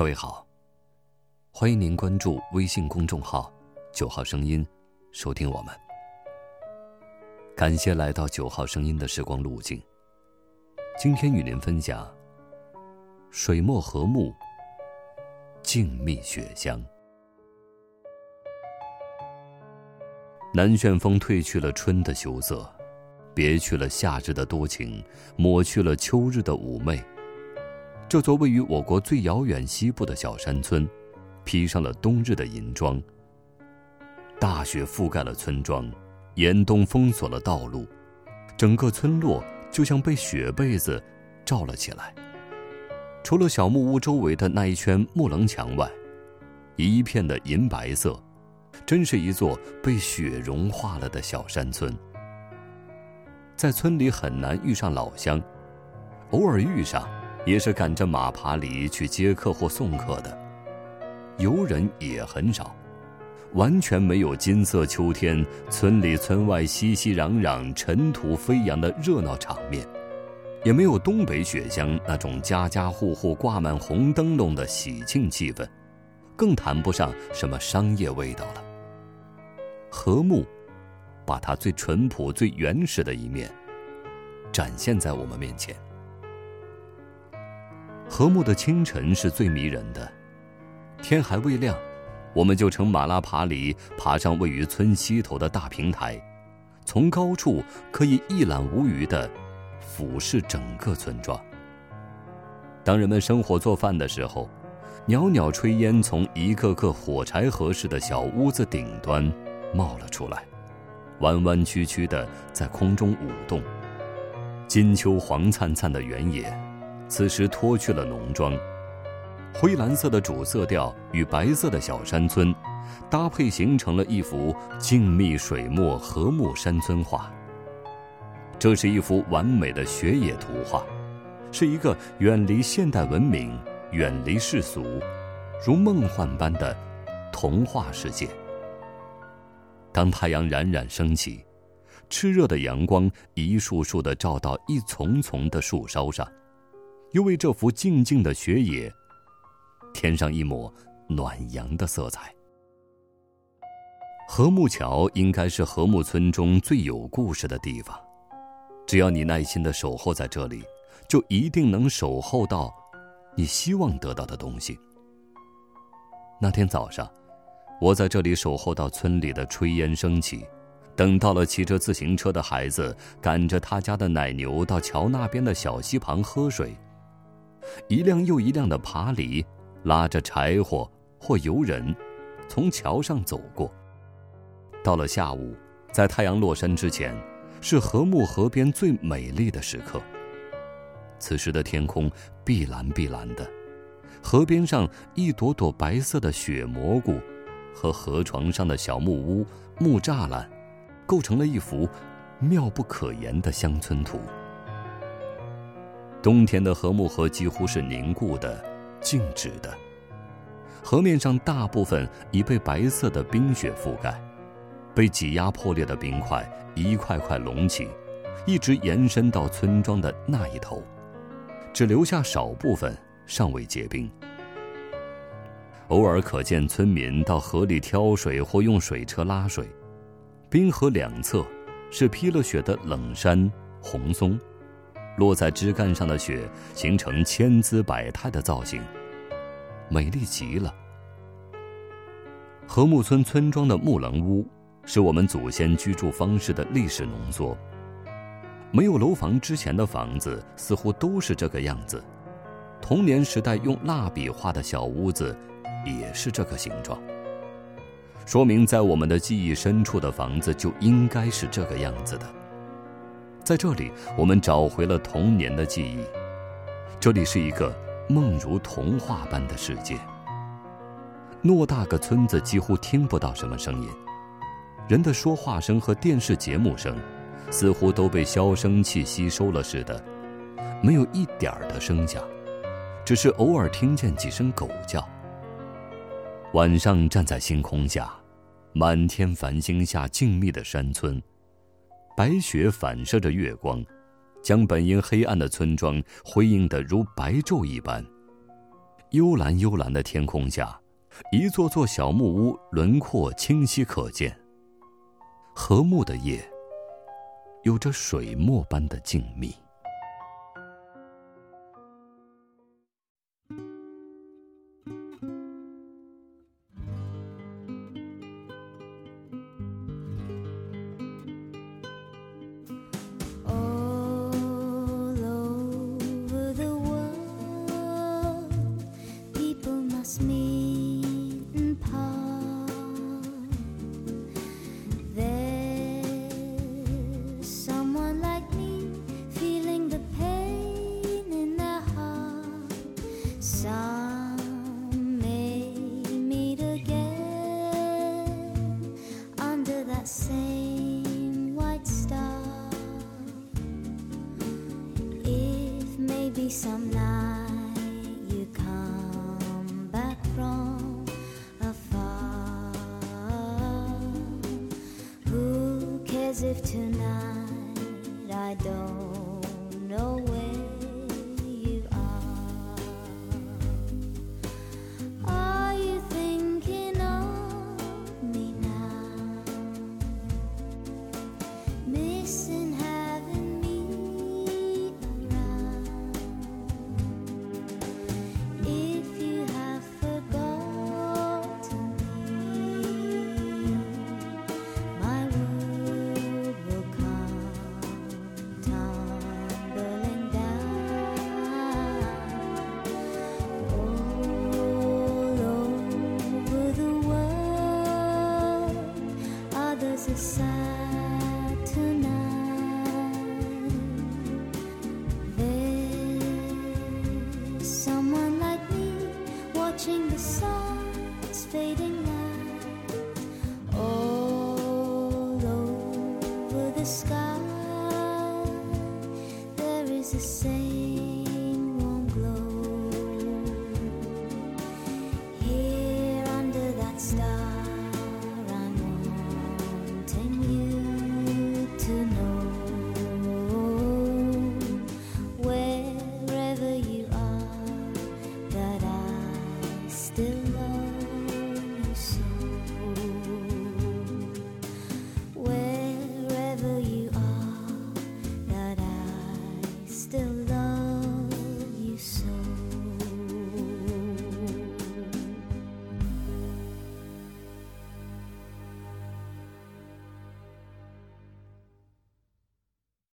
各位好，欢迎您关注微信公众号“九号声音”，收听我们。感谢来到九号声音的时光路径。今天与您分享：水墨和睦，静谧雪乡。南旋风褪去了春的羞涩，别去了夏日的多情，抹去了秋日的妩媚。这座位于我国最遥远西部的小山村，披上了冬日的银装。大雪覆盖了村庄，严冬封锁了道路，整个村落就像被雪被子罩了起来。除了小木屋周围的那一圈木棱墙外，一片的银白色。真是一座被雪融化了的小山村。在村里很难遇上老乡，偶尔遇上，也是赶着马爬犁去接客或送客的。游人也很少，完全没有金色秋天村里村外熙熙攘攘、尘土飞扬的热闹场面，也没有东北雪乡那种家家户户挂满红灯笼的喜庆气氛，更谈不上什么商业味道了。和睦，把它最淳朴、最原始的一面展现在我们面前。和睦的清晨是最迷人的，天还未亮，我们就乘马拉爬犁爬上位于村西头的大平台，从高处可以一览无余的俯视整个村庄。当人们生火做饭的时候，袅袅炊烟从一个个火柴盒似的小屋子顶端。冒了出来，弯弯曲曲的在空中舞动。金秋黄灿灿的原野，此时脱去了浓妆，灰蓝色的主色调与白色的小山村搭配，形成了一幅静谧水墨和睦山村画。这是一幅完美的雪野图画，是一个远离现代文明、远离世俗，如梦幻般的童话世界。当太阳冉冉升起，炽热的阳光一束束的照到一丛丛的树梢上，又为这幅静静的雪野添上一抹暖阳的色彩。和睦桥应该是和睦村中最有故事的地方，只要你耐心的守候在这里，就一定能守候到你希望得到的东西。那天早上。我在这里守候到村里的炊烟升起，等到了骑着自行车的孩子赶着他家的奶牛到桥那边的小溪旁喝水。一辆又一辆的爬犁拉着柴火或游人，从桥上走过。到了下午，在太阳落山之前，是和睦河边最美丽的时刻。此时的天空碧蓝碧蓝的，河边上一朵朵白色的雪蘑菇。和河床上的小木屋、木栅栏，构成了一幅妙不可言的乡村图。冬天的禾木河几乎是凝固的、静止的，河面上大部分已被白色的冰雪覆盖，被挤压破裂的冰块一块块隆起，一直延伸到村庄的那一头，只留下少部分尚未结冰。偶尔可见村民到河里挑水或用水车拉水，冰河两侧是披了雪的冷杉、红松，落在枝干上的雪形成千姿百态的造型，美丽极了。和睦村村庄的木棱屋是我们祖先居住方式的历史浓缩。没有楼房之前的房子似乎都是这个样子，童年时代用蜡笔画的小屋子。也是这个形状，说明在我们的记忆深处的房子就应该是这个样子的。在这里，我们找回了童年的记忆。这里是一个梦如童话般的世界。偌大个村子几乎听不到什么声音，人的说话声和电视节目声，似乎都被消声器吸收了似的，没有一点儿的声响，只是偶尔听见几声狗叫。晚上站在星空下，满天繁星下静谧的山村，白雪反射着月光，将本应黑暗的村庄辉映得如白昼一般。幽蓝幽蓝的天空下，一座座小木屋轮廓清晰可见。和睦的夜，有着水墨般的静谧。Some night you come back from afar. Who cares if tonight I don't necessary.